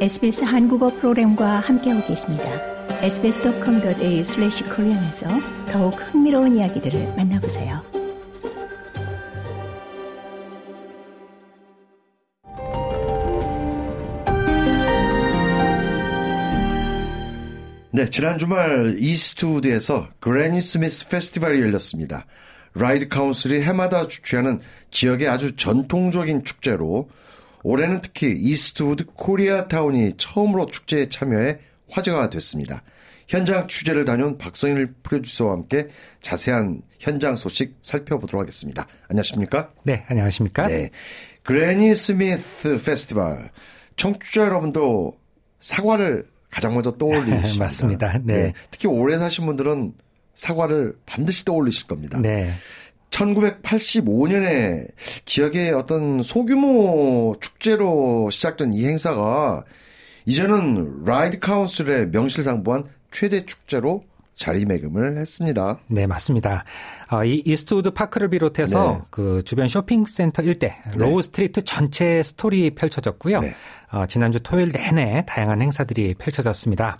SBS 한국어 프로그램과 함께하고 계십니다. sbs.com.au/korean에서 더욱 흥미로운 이야기들을 만나보세요. 네, 지난 주말 이스트우드에서 그래니 스미스 페스티벌이 열렸습니다. 라이드 카운슬이 해마다 주최하는 지역의 아주 전통적인 축제로 올해는 특히 이스트우드 코리아타운이 처음으로 축제에 참여해 화제가 됐습니다. 현장 취재를 다녀온 박성일 프로듀서와 함께 자세한 현장 소식 살펴보도록 하겠습니다. 안녕하십니까? 네, 안녕하십니까? 네. 그래니 스미스 페스티벌. 청취자 여러분도 사과를 가장 먼저 떠올리십니다. 맞습니다. 네. 네. 특히 오래 사신 분들은 사과를 반드시 떠올리실 겁니다. 네. 1985년에 지역의 어떤 소규모 축제로 시작된 이 행사가 이제는 라이드 카운슬의 명실상부한 최대 축제로 자리매김을 했습니다. 네, 맞습니다. 어, 이 이스트우드 파크를 비롯해서 네. 그 주변 쇼핑센터 일대 네. 로우 스트리트 전체 스토리 펼쳐졌고요. 네. 어, 지난주 토요일 내내 다양한 행사들이 펼쳐졌습니다.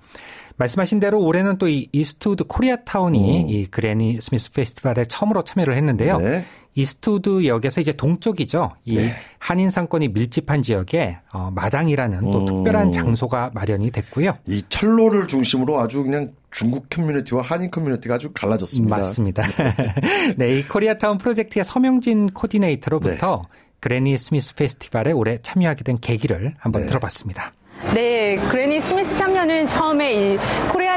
말씀하신 대로 올해는 또 이 이스트우드 코리아타운이 음. 이 그래니 스미스 페스티벌에 처음으로 참여를 했는데요. 네. 이스트우드 역에서 이제 동쪽이죠. 이 네. 한인 상권이 밀집한 지역에 어, 마당이라는 또 음. 특별한 장소가 마련이 됐고요. 이 철로를 중심으로 아주 그냥 중국 커뮤니티와 한인 커뮤니티가 아주 갈라졌습니다. 맞습니다. 네, 이 코리아타운 프로젝트의 서명진 코디네이터로부터 네. 그래니 스미스 페스티벌에 올해 참여하게 된 계기를 한번 네. 들어봤습니다. 네, 그래니 스미스 참여는 처음에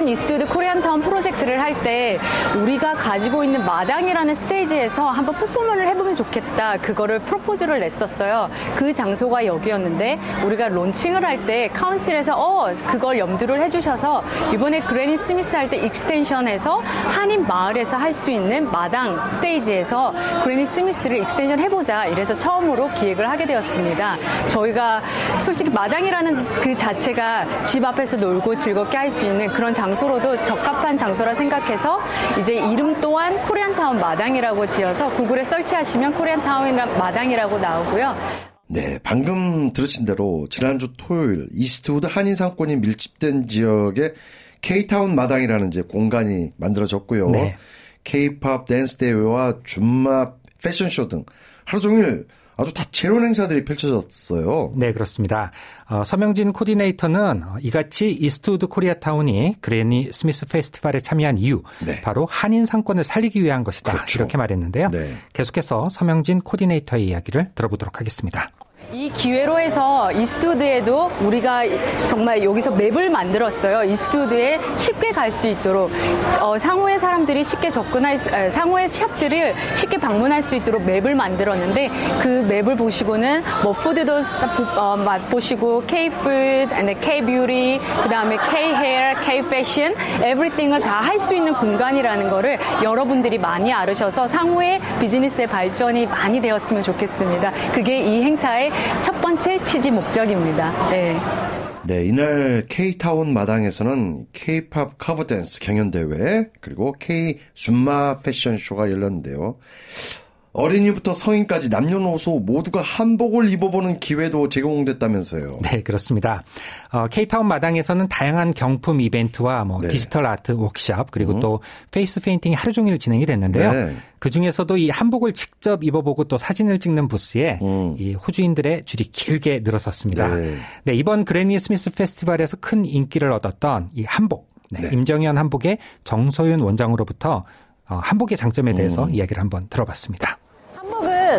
이 코리안 이스트우드 코리안타운 프로젝트를 할 때 우리가 가지고 있는 마당이라는 스테이지에서 한번 퍼포먼스를 해보면 좋겠다. 그거를 propose를 냈었어요. 그 장소가 여기였는데 우리가 론칭을 할 때 council에서 어 그걸 염두를 해주셔서 이번에 그래니 스미스 할 때 extension해서 한인 마을에서 할 수 있는 마당 스테이지에서 그래니 스미스를 extension 해보자. 이래서 처음으로 기획을 하게 되었습니다. 저희가 솔직히 마당이라는 그 자체가 집 앞에서 놀고 즐겁게 할 수 있는 그런 장소 로도 적합한 장소라 생각해서 이제 이름 또한 코리안타운 마당이라고 지어서 구글에 search하시면 코리안타운 마당이라고 나오고요. 네, 방금 들으신 대로 지난주 토요일 이스트우드 한인 상권이 밀집된 지역에 K타운 마당이라는 이제 공간이 만들어졌고요. 네. K-팝 댄스 대회와 줌마 패션쇼 등 하루 종일 아주 다채로운 행사들이 펼쳐졌어요. 네, 그렇습니다. 어, 서명진 코디네이터는 이같이 이스트우드 코리아타운이 그래니 스미스 페스티벌에 참여한 이유, 네. 바로 한인 상권을 살리기 위한 것이다. 그렇죠. 이렇게 말했는데요. 네. 계속해서 서명진 코디네이터의 이야기를 들어보도록 하겠습니다. 이 기회로 해서 이스튜드에도 우리가 정말 여기서 맵을 만들었어요. 이스튜드에 쉽게 갈 수 있도록 어, 상호의 사람들이 쉽게 접근할 수, 에, 상호의 샵들을 쉽게 방문할 수 있도록 맵을 만들었는데 그 맵을 보시고는 뭐 푸드도 어, 맛보시고 K food, and K beauty, 그 다음에 K hair, K fashion, everything을 다 할 수 있는 공간이라는 거를 여러분들이 많이 알으셔서 상호의 비즈니스의 발전이 많이 되었으면 좋겠습니다. 그게 이 행사의 첫 번째 취지 목적입니다. 네. 네, 이날 K타운 마당에서는 K-팝 커버 댄스 경연 대회 그리고 K 줌마 패션쇼가 열렸는데요. 어린이부터 성인까지 남녀노소 모두가 한복을 입어보는 기회도 제공됐다면서요. 네, 그렇습니다. 어, K타운 마당에서는 다양한 경품 이벤트와 뭐 네. 디지털 아트 워크샵 그리고 음. 또 페이스 페인팅이 하루 종일 진행이 됐는데요. 네. 그 중에서도 이 한복을 직접 입어보고 또 사진을 찍는 부스에 음. 이 호주인들의 줄이 길게 늘어섰습니다. 네. 네, 이번 그래니 스미스 페스티벌에서 큰 인기를 얻었던 이 한복. 네, 네. 임정현 한복의 정소윤 원장으로부터 어, 한복의 장점에 대해서 음. 이야기를 한번 들어봤습니다.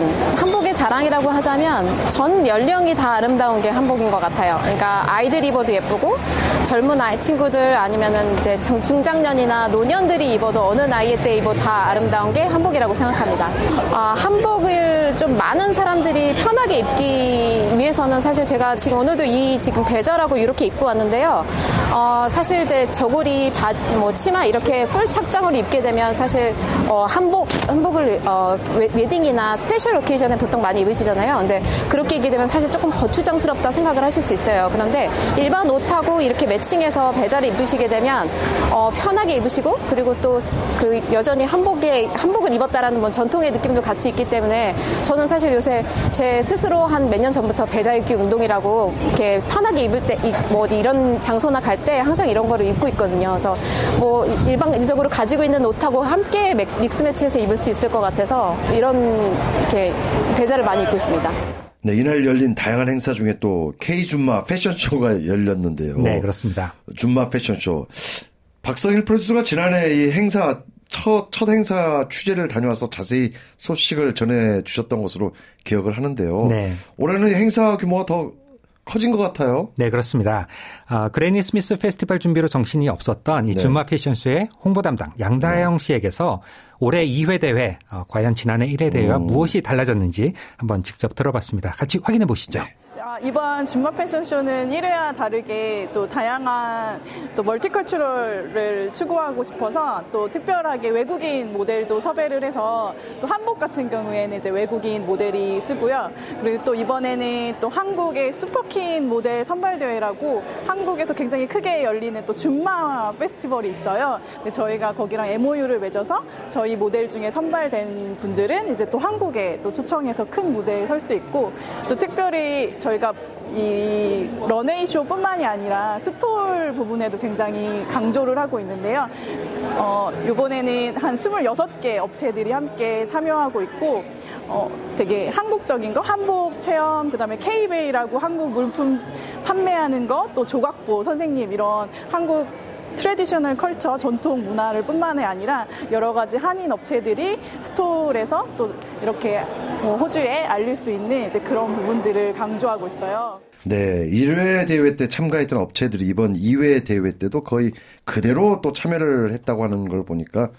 한복은 자랑이라고 하자면 전 연령이 다 아름다운 게 한복인 것 같아요. 그러니까 아이들 입어도 예쁘고 젊은 아이 친구들 아니면은 이제 중장년이나 노년들이 입어도 어느 나이에 때 입어도 다 아름다운 게 한복이라고 생각합니다. 아, 한복을 좀 많은 사람들이 편하게 입기 위해서는 사실 제가 지금 오늘도 이 지금 배절하고 이렇게 입고 왔는데요. 어, 사실 이제 저고리, 바, 뭐 치마 이렇게 풀 착장으로 입게 되면 사실 어, 한복 한복을 어, wedding이나 special special occasion에 보통 많이 입으시잖아요. 근데 그렇게 입게 되면 사실 조금 거추장스럽다 생각을 하실 수 있어요. 그런데 일반 옷하고 이렇게 매칭해서 배자를 입으시게 되면 어, 편하게 입으시고 그리고 또 그 여전히 한복에 한복을 입었다라는 뭐 전통의 느낌도 같이 있기 때문에 저는 사실 요새 제 스스로 한 몇 년 전부터 배자 입기 운동이라고 이렇게 편하게 입을 때 뭐 이런 장소나 갈 때 항상 이런 거를 입고 있거든요. 그래서 뭐 일반적으로 가지고 있는 옷하고 함께 믹스 매치해서 입을 수 있을 것 같아서 이런 이렇게 배자 를 많이 입고 있습니다. 네, 이날 열린 다양한 행사 중에 또 K 줌마 패션쇼가 열렸는데요. 네, 그렇습니다. 줌마 패션쇼. 박성일 프로듀서가 지난해 이 행사 첫, 첫 행사 취재를 다녀와서 자세히 소식을 전해 주셨던 것으로 기억을 하는데요. 네. 올해는 행사 규모가 더 커진 것 같아요. 네, 그렇습니다. 아, 그레니 스미스 페스티벌 준비로 정신이 없었던 이 네. 줌마 패션쇼의 홍보 담당 양다영 네. 씨에게서 올해 2회 대회, 어, 과연 지난해 1회 대회와 음. 무엇이 달라졌는지 한번 직접 들어봤습니다. 같이 확인해 보시죠. 네. 이번 준마 패션쇼는 1회와 다르게 또 다양한 또 멀티컬처럴을 추구하고 싶어서 또 특별하게 외국인 모델도 섭외를 해서 또 한복 같은 경우에는 이제 외국인 모델이 서고요. 그리고 또 이번에는 또 한국의 슈퍼퀸 모델 선발대회라고 한국에서 굉장히 크게 열리는 또 줌마 페스티벌이 있어요. 저희가 거기랑 MOU를 맺어서 저희 모델 중에 선발된 분들은 이제 또 한국에 또 초청해서 큰 무대에 설 수 있고 또 특별히 저희가 이 런웨이 쇼뿐만이 아니라 stall 부분에도 굉장히 강조를 하고 있는데요. 어, 이번에는 한 26개 업체들이 함께 참여하고 있고 어, 되게 한국적인 거, 한복 체험, 그다음에 K베이라고 한국 물품 판매하는 거, 또 조각보 선생님 이런 한국 traditional culture 전통 문화를 뿐만이 아니라 여러 가지 한인 업체들이 stall에서 또 이렇게 뭐 호주에 알릴 수 있는 이제 그런 부분들을 강조하고 있어요. 네, 1회 대회 때 참가했던 업체들이 이번 2회 대회 때도 거의 그대로 또 참여를 했다고 하는 걸 보니까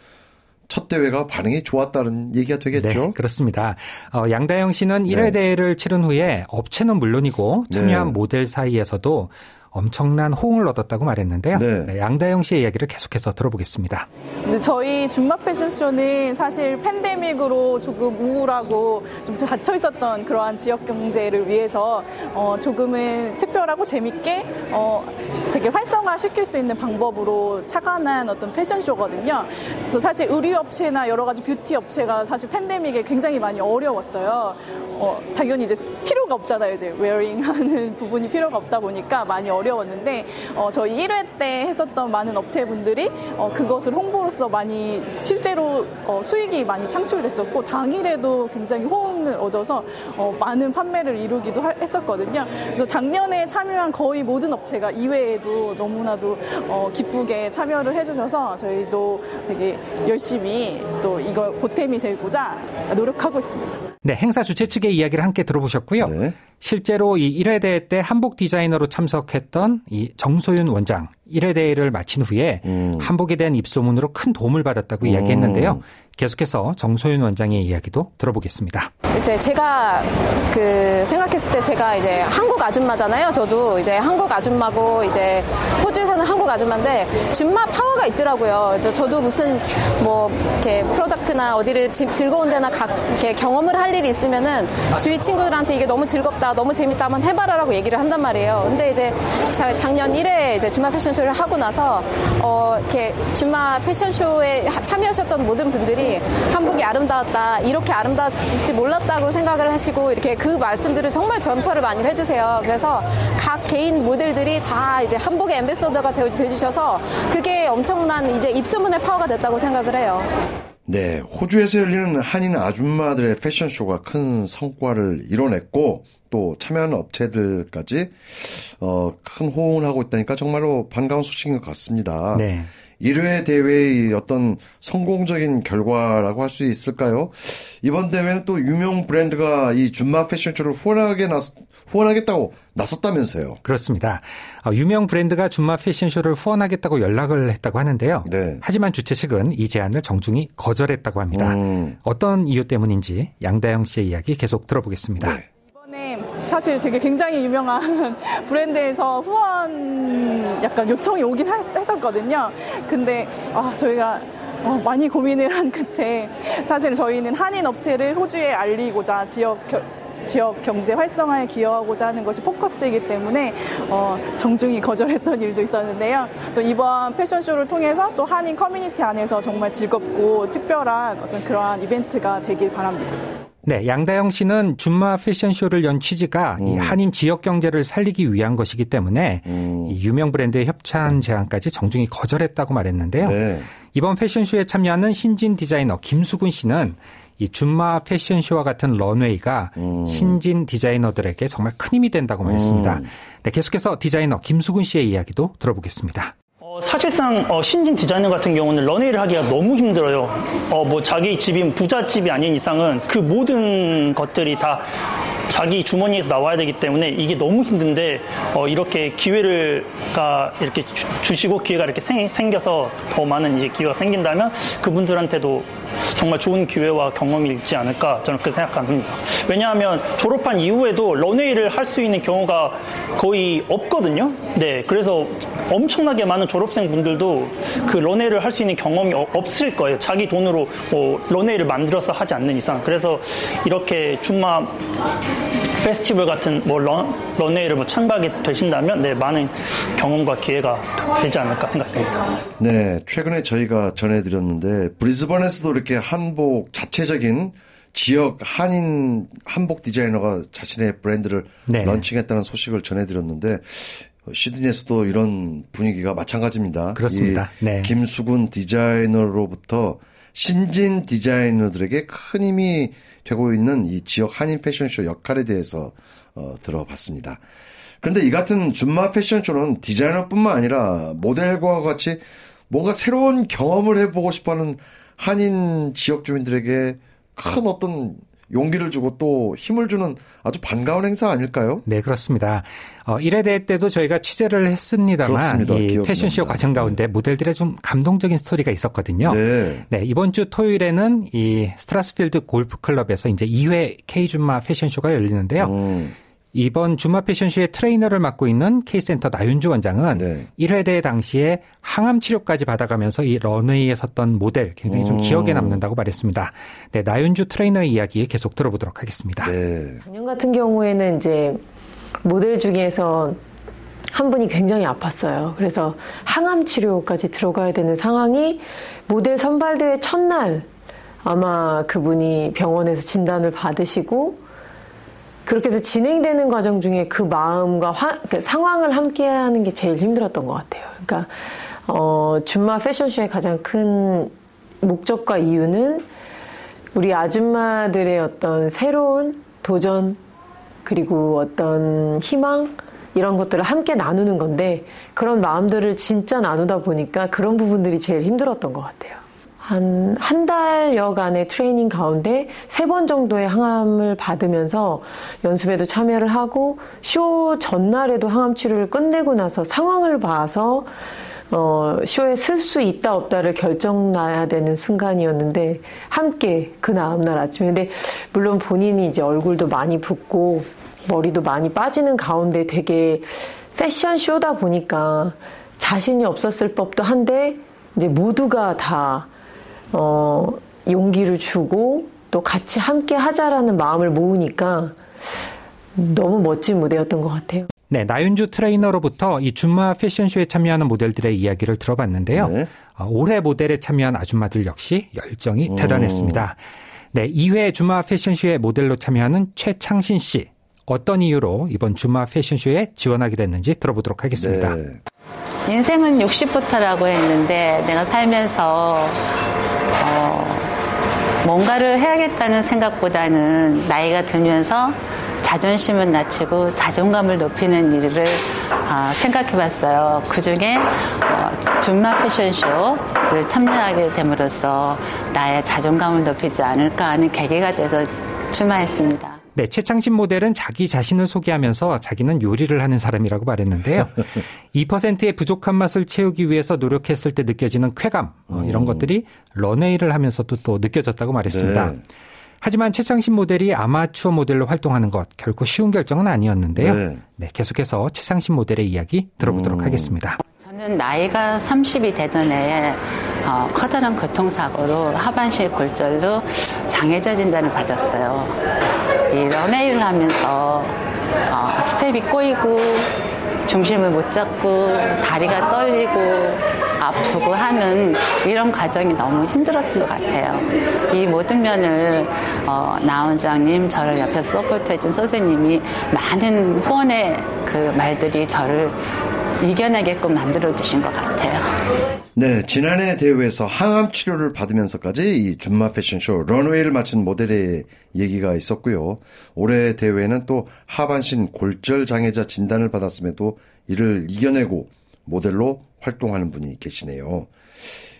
첫 대회가 반응이 좋았다는 얘기가 되겠죠. 네, 그렇습니다. 어, 양다영 씨는 1회 네. 대회를 치른 후에 업체는 물론이고 참여한 네. 모델 사이에서도 엄청난 호응을 얻었다고 말했는데요. 네. 네, 양다영 씨의 이야기를 계속해서 들어보겠습니다. 네, 저희 준마 패션쇼는 사실 팬데믹으로 조금 우울하고 좀 닫혀 있었던 그러한 지역 경제를 위해서 어, 조금은 특별하고 재밌게 어, 되게 활성화 시킬 수 있는 방법으로 착안한 어떤 패션쇼거든요. 그래서 사실 의류업체나 여러 가지 뷰티 업체가 사실 팬데믹에 굉장히 많이 어려웠어요. 어, 당연히 이제 필요가 없잖아요. 이제 wearing 하는 부분이 필요가 없다 보니까 많이 어려 어려웠는데 어, 저희 1회 때 했었던 많은 업체분들이 어, 그것을 홍보로서 많이 실제로 어, 수익이 많이 창출됐었고 당일에도 굉장히 호응을 얻어서 어, 많은 판매를 이루기도 하, 했었거든요. 그래서 작년에 참여한 거의 모든 업체가 이외에도 너무나도 어, 기쁘게 참여를 해주셔서 저희도 되게 열심히 또 이거 보탬이 되고자 노력하고 있습니다. 네, 행사 주최 측의 이야기를 함께 들어보셨고요. 네. 실제로 이 1회 대회 때 한복 디자이너로 참석했던 이 정소윤 원장 1회 대회를 마친 후에 음. 한복에 대한 입소문으로 큰 도움을 받았다고 음. 이야기했는데요. 계속해서 정소윤 원장의 이야기도 들어보겠습니다. 이제 제가 그 생각했을 때 제가 이제 한국 아줌마잖아요. 저도 이제 한국 아줌마고 이제 호주에 사는 한국 아줌마인데 줌마 파워가 있더라고요. 저도 무슨 뭐 이렇게 product나 어디를 즐거운 데나 각 이렇게 경험을 할 일이 있으면은 주위 친구들한테 이게 너무 즐겁다, 너무 재밌다 한번 해봐라라고 얘기를 한단 말이에요. 근데 이제 작년 1회 이제 줌마 패션쇼를 하고 나서 어 이렇게 준마 패션쇼에 참여하셨던 모든 분들이 한복이 아름다웠다 이렇게 아름다웠지 몰랐 다고 생각을 하시고 이렇게 그 말씀들을 정말 전파를 많이 해주세요. 그래서 각 개인 모델들이 다 이제 한복의 엠베서더가 되주셔서 그게 엄청난 이제 입소문의 파워가 됐다고 생각을 해요. 네, 호주에서 열리는 한인 아줌마들의 패션쇼가 큰 성과를 이뤄냈고 또 참여하는 업체들까지 어, 큰 호응을 하고 있다니까 정말로 반가운 소식인 것 같습니다. 네. 1회 대회의 어떤 성공적인 결과라고 할 수 있을까요? 이번 대회는 또 유명 브랜드가 이 준마 패션쇼를 후원하게 나, 후원하겠다고 나섰다면서요. 그렇습니다. 어, 유명 브랜드가 준마 패션쇼를 후원하겠다고 연락을 했다고 하는데요. 네. 하지만 주최 측은 이 제안을 정중히 거절했다고 합니다. 음. 어떤 이유 때문인지 양다영 씨의 이야기 계속 들어보겠습니다. 네. 사실 되게 굉장히 유명한 브랜드에서 후원 약간 요청이 오긴 했었거든요. 근데 아, 저희가 어, 많이 고민을 한 끝에 사실 저희는 한인 업체를 호주에 알리고자 지역 겨, 지역 경제 활성화에 기여하고자 하는 것이 포커스이기 때문에 어, 정중히 거절했던 일도 있었는데요. 또 이번 패션쇼를 통해서 또 한인 커뮤니티 안에서 정말 즐겁고 특별한 어떤 그러한 이벤트가 되길 바랍니다. 네, 양다영 씨는 줌마 패션쇼를 연 취지가 음. 이 한인 지역 경제를 살리기 위한 것이기 때문에 음. 이 유명 브랜드의 협찬 제안까지 정중히 거절했다고 말했는데요. 네. 이번 패션쇼에 참여하는 신진 디자이너 김수근 씨는 이 줌마 패션쇼와 같은 런웨이가 음. 신진 디자이너들에게 정말 큰 힘이 된다고 말했습니다. 음. 네, 계속해서 디자이너 김수근 씨의 이야기도 들어보겠습니다. 어, 사실상 어, 신진 디자이너 같은 경우는 런웨이를 하기가 너무 힘들어요. 어, 뭐 자기 집이 부잣집이 아닌 이상은 그 모든 것들이 다 자기 주머니에서 나와야 되기 때문에 이게 너무 힘든데 어, 이렇게 기회를가 이렇게 주, 시고 기회가 이렇게 생, 생겨서 더 많은 이제 기회가 생긴다면 그분들한테도 정말 좋은 기회와 경험이 있지 않을까 저는 그렇게 생각합니다. 왜냐하면 졸업한 이후에도 런웨이를 할 수 있는 경우가 거의 없거든요. 네, 그래서 엄청나게 많은 졸업생 분들도 그 런웨이를 할 수 있는 경험이 없을 거예요. 자기 돈으로 뭐 런웨이를 만들어서 하지 않는 이상. 그래서 이렇게 줌마 페스티벌 같은 뭐 런, 런웨이를 뭐 참가하게 되신다면 네, 많은 경험과 기회가 되지 않을까 생각됩니다. 네, 최근에 저희가 전해드렸는데 브리즈번에서도 이렇게 한복 자체적인 지역 한인 한복 디자이너가 자신의 브랜드를 네. 런칭했다는 소식을 전해드렸는데 시드니에서도 이런 분위기가 마찬가지입니다. 그렇습니다. 네. 김수근 디자이너로부터 신진 디자이너들에게 큰 힘이 되고 있는 이 지역 한인 패션쇼 역할에 대해서 어, 들어봤습니다. 그런데 이 같은 줌마 패션쇼는 디자이너뿐만 아니라 모델과 같이 뭔가 새로운 경험을 해보고 싶어하는 한인 지역 주민들에게 큰 어떤 용기를 주고 또 힘을 주는 아주 반가운 행사 아닐까요? 네, 그렇습니다. 어, 1회 대회 때도 저희가 취재를 했습니다만 그렇습니다. 이 패션쇼 과정 가운데 네. 모델들의 좀 감동적인 스토리가 있었거든요. 네. 네. 이번 주 토요일에는 이 스트라스필드 골프 클럽에서 이제 2회 K줌마 패션쇼가 열리는데요. 음. 이번 줌마 패션쇼의 트레이너를 맡고 있는 K센터 나윤주 원장은 네. 1회 대회 당시에 항암 치료까지 받아가면서 이 런웨이에 섰던 모델 굉장히 좀 오. 기억에 남는다고 말했습니다. 네, 나윤주 트레이너의 이야기 계속 들어보도록 하겠습니다. 네. 작년 같은 경우에는 이제 모델 중에서 한 분이 굉장히 아팠어요. 그래서 항암 치료까지 들어가야 되는 상황이 모델 선발대회 첫날 아마 그분이 병원에서 진단을 받으시고 그렇게 해서 진행되는 과정 중에 그 마음과 화, 그 상황을 함께 하는 게 제일 힘들었던 것 같아요. 그러니까, 어, 줌마 패션쇼의 가장 큰 목적과 이유는 우리 아줌마들의 어떤 새로운 도전, 그리고 어떤 희망, 이런 것들을 함께 나누는 건데, 그런 마음들을 진짜 나누다 보니까 그런 부분들이 제일 힘들었던 것 같아요. 한, 한 달여간의 트레이닝 가운데 세 번 정도의 항암을 받으면서 연습에도 참여를 하고 쇼 전날에도 항암 치료를 끝내고 나서 상황을 봐서 어, 쇼에 쓸 수 있다 없다를 결정 나야 되는 순간이었는데 함께 그 다음날 아침에. 근데 물론 본인이 이제 얼굴도 많이 붓고 머리도 많이 빠지는 가운데 되게 패션 쇼다 보니까 자신이 없었을 법도 한데 이제 모두가 다 어, 용기를 주고 또 같이 함께 하자라는 마음을 모으니까 너무 멋진 무대였던 것 같아요. 네, 나윤주 트레이너로부터 이 줌마 패션쇼에 참여하는 모델들의 이야기를 들어봤는데요. 네. 어, 올해 모델에 참여한 아줌마들 역시 열정이 오. 대단했습니다. 네, 2회 줌마 패션쇼에 모델로 참여하는 최창신 씨. 어떤 이유로 이번 줌마 패션쇼에 지원하게 됐는지 들어보도록 하겠습니다. 네. 인생은 60부터라고 했는데 내가 살면서 어, 뭔가를 해야겠다는 생각보다는 나이가 들면서 자존심을 낮추고 자존감을 높이는 일을 어, 생각해 봤어요. 그 중에 어, 줌마 패션쇼를 참여하게 됨으로써 나의 자존감을 높이지 않을까 하는 계기가 돼서 출마했습니다. 네, 최창신 모델은 자기 자신을 소개하면서 자기는 요리를 하는 사람이라고 말했는데요. 2%의 부족한 맛을 채우기 위해서 노력했을 때 느껴지는 쾌감 어, 이런 것들이 런웨이를 하면서도 또 느껴졌다고 말했습니다. 네. 하지만 최창신 모델이 아마추어 모델로 활동하는 것 결코 쉬운 결정은 아니었는데요. 네, 네 계속해서 최창신 모델의 이야기 들어보도록 음. 하겠습니다. 저는 나이가 30이 되던 해에 어, 커다란 교통사고로 하반신 골절로 장애자 진단을 받았어요. 이 런웨이를 하면서 어, 스텝이 꼬이고 중심을 못 잡고 다리가 떨리고 아프고 하는 이런 과정이 너무 힘들었던 것 같아요. 이 모든 면을 어, 나 원장님, 저를 옆에서 서포트해준 선생님이 많은 후원의 그 말들이 저를 이겨내게끔 만들어 주신 것 같아요. 네, 지난해 대회에서 항암 치료를 받으면서까지 이 준마 패션쇼 런웨이를 마친 모델의 얘기가 있었고요. 올해 대회에는 또 하반신 골절 장애자 진단을 받았음에도 이를 이겨내고 모델로 활동하는 분이 계시네요.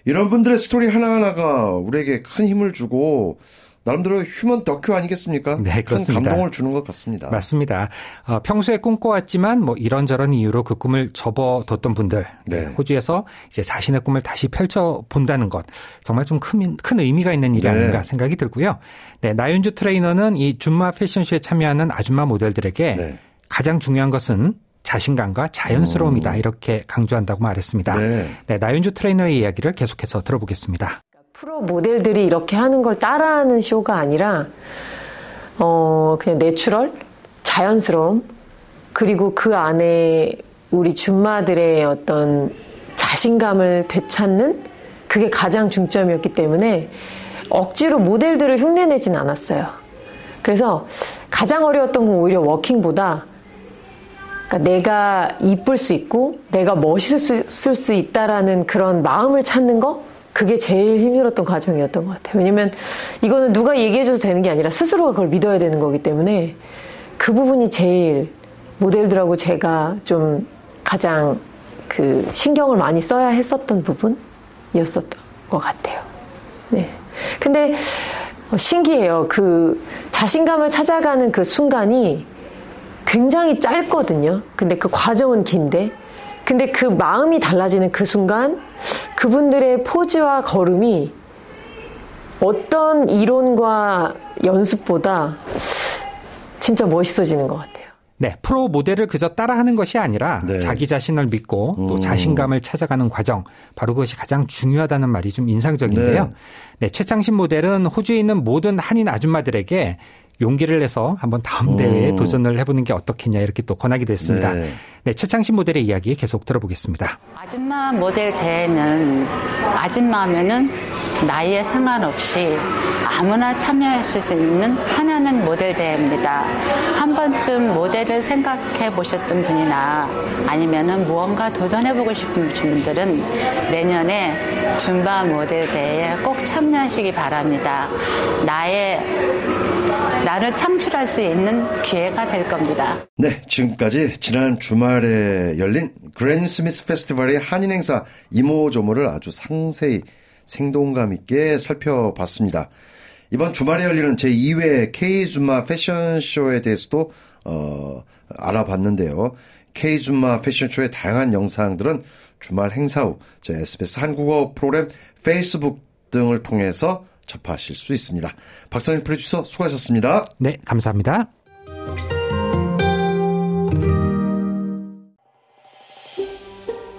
이런 분들의 스토리 하나하나가 우리에게 큰 힘을 주고 나름대로 휴먼 다큐 아니겠습니까? 네, 그렇습니다. 큰 감동을 주는 것 같습니다. 맞습니다. 어, 평소에 꿈꿔왔지만 뭐 이런저런 이유로 그 꿈을 접어뒀던 분들 네. 호주에서 이제 자신의 꿈을 다시 펼쳐 본다는 것 정말 좀큰 큰 의미가 있는 일이 네. 아닌가 생각이 들고요. 네, 나윤주 트레이너는 이 줌마 패션쇼에 참여하는 아줌마 모델들에게 네. 가장 중요한 것은 자신감과 자연스러움이다 이렇게 강조한다고 말했습니다. 네. 네, 나윤주 트레이너의 이야기를 계속해서 들어보겠습니다. 프로 모델들이 이렇게 하는 걸 따라하는 쇼가 아니라 어 그냥 natural 자연스러움 그리고 그 안에 우리 줌마들의 어떤 자신감을 되찾는 그게 가장 중점이었기 때문에 억지로 모델들을 흉내내진 않았어요. 그래서 가장 어려웠던 건 오히려 워킹보다 그러니까 내가 이쁠 수 있고 내가 멋있을 수 있다라는 그런 마음을 찾는 거 그게 제일 힘들었던 과정이었던 것 같아요. 왜냐면 이거는 누가 얘기해줘도 되는 게 아니라 스스로가 그걸 믿어야 되는 거기 때문에 그 부분이 제일 모델들하고 제가 좀 가장 그 신경을 많이 써야 했었던 부분이었었던 것 같아요. 네. 근데 신기해요. 그 자신감을 찾아가는 그 순간이 굉장히 짧거든요. 근데 그 과정은 긴데. 근데 그 마음이 달라지는 그 순간 그분들의 포즈와 걸음이 어떤 이론과 연습보다 진짜 멋있어지는 것 같아요. 네, 프로 모델을 그저 따라하는 것이 아니라 네. 자기 자신을 믿고 또 음. 자신감을 찾아가는 과정, 바로 그것이 가장 중요하다는 말이 좀 인상적인데요. 네. 네, 최창신 모델은 호주에 있는 모든 한인 아줌마들에게 용기를 내서 한번 다음 대회에 음. 도전을 해보는 게 어떻겠냐 이렇게 또 권하기도 했습니다. 네. 네, 최창신 모델의 이야기 계속 들어보겠습니다. 아줌마 모델 대회는 아줌마 하면은 나이에 상관없이 아무나 참여하실 수 있는 하나는 모델 대회입니다. 한 번쯤 모델을 생각해 보셨던 분이나 아니면은 무언가 도전해 보고 싶은 분들은 내년에 줌바 모델 대회에 꼭 참여하시기 바랍니다. 나의 나를 창출할 수 있는 기회가 될 겁니다. 네, 지금까지 지난 주말에 열린 그랜 스미스 페스티벌의 한인 행사 이모저모를 아주 상세히 생동감 있게 살펴봤습니다. 이번 주말에 열리는 제2회 K줌마 패션쇼에 대해서도 어, 알아봤는데요. K줌마 패션쇼의 다양한 영상들은 주말 행사 후 SBS 한국어 프로그램 페이스북 등을 통해서 접하실 수 있습니다. 박선일 프로듀서 수고하셨습니다. 네, 감사합니다.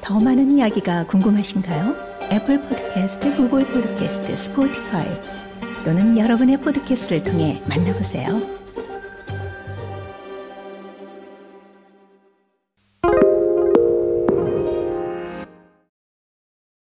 더 많은 이야기가 궁금하신가요? 애플 포드캐스트, 구글 포드캐스트, 스포티파이 또는 여러분의 포드캐스트를 통해 만나보세요.